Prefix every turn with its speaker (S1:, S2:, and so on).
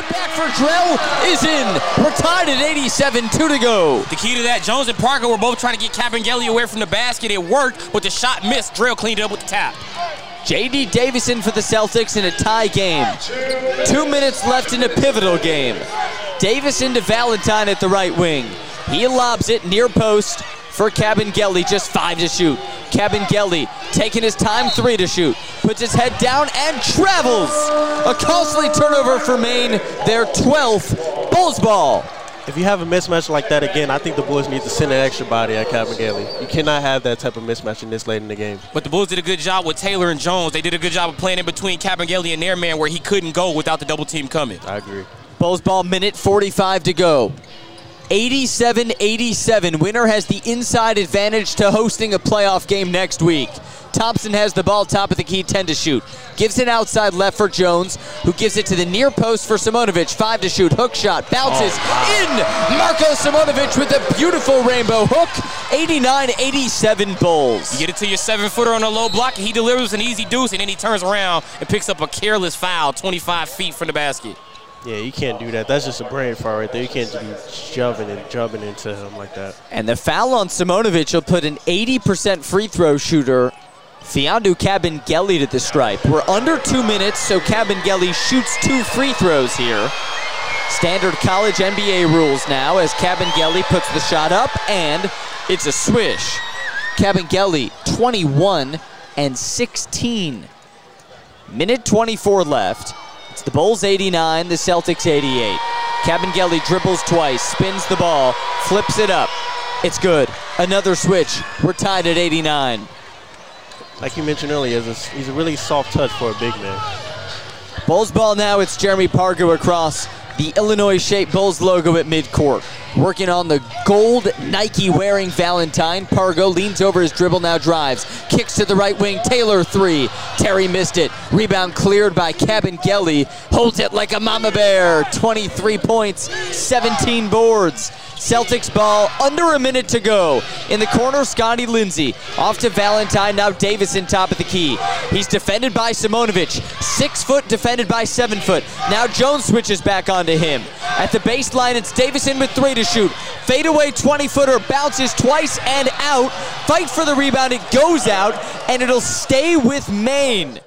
S1: tip back for Drell is in. We're tied at 87, two to go.
S2: The key to that, Jones and Parker were both trying to get Kabengele away from the basket. It worked, but the shot missed. Drell cleaned it up with the tap.
S1: J.D. Davison for the Celtics in a tie game. Two minutes left in a pivotal game. Davison to Valentine at the right wing. He lobs it near post for Kabengele, just five to shoot. Kabengele taking his time, three to shoot. Puts his head down and travels. A costly turnover for Maine, their 12th Bulls ball.
S3: If you have a mismatch like that again, I think the Bulls need to send an extra body at Kabengele. You cannot have that type of mismatch in this late in the game.
S2: But the Bulls did a good job with Taylor and Jones. They did a good job of playing in between Kabengele and their man where he couldn't go without the double team coming.
S3: I agree.
S1: Bulls ball, minute 45 to go. 87 87. Winner has the inside advantage to hosting a playoff game next week. Thompson has the ball top of the key, 10 to shoot. Gives it outside left for Jones, who gives it to the near post for Simonovic, 5 to shoot. Hook shot, bounces oh, in. Marko Simonovic with a beautiful rainbow hook. 89 87 Bulls.
S2: You get it to your seven footer on a low block, and he delivers an easy deuce, and then he turns around and picks up a careless foul 25 feet from the basket.
S3: Yeah, you can't do that. That's just a brain foul right there. You can't just be shoving and jumping into him like that.
S1: And the foul on Simonovic will put an 80% free throw shooter, Mfiondu Kabengele, to the stripe. We're under two minutes, so Kabengele shoots two free throws here. Standard college NBA rules now as Kabengele puts the shot up, and it's a swish. Kabengele, 21 and 16. Minute 24 left. The Bulls 89, the Celtics 88. Kabengele dribbles twice, spins the ball, flips it up. It's good. Another switch. We're tied at 89.
S3: Like you mentioned earlier, he's a, he's a really soft touch for a big man.
S1: Bulls ball now. It's Jeremy Pargo across the Illinois shaped Bulls logo at midcourt. Working on the gold Nike wearing Valentine. Pargo leans over his dribble, now drives. Kicks to the right wing. Taylor three. Terry missed it. Rebound cleared by Kabengele. Holds it like a mama bear. 23 points, 17 boards. Celtics ball, under a minute to go. In the corner, Scotty Lindsey. Off to Valentine, now Davison top of the key. He's defended by Simonovic. Six foot defended by seven foot. Now Jones switches back onto him. At the baseline, it's Davison with three to shoot. Fadeaway 20 footer, bounces twice and out. Fight for the rebound, it goes out, and it'll stay with Maine.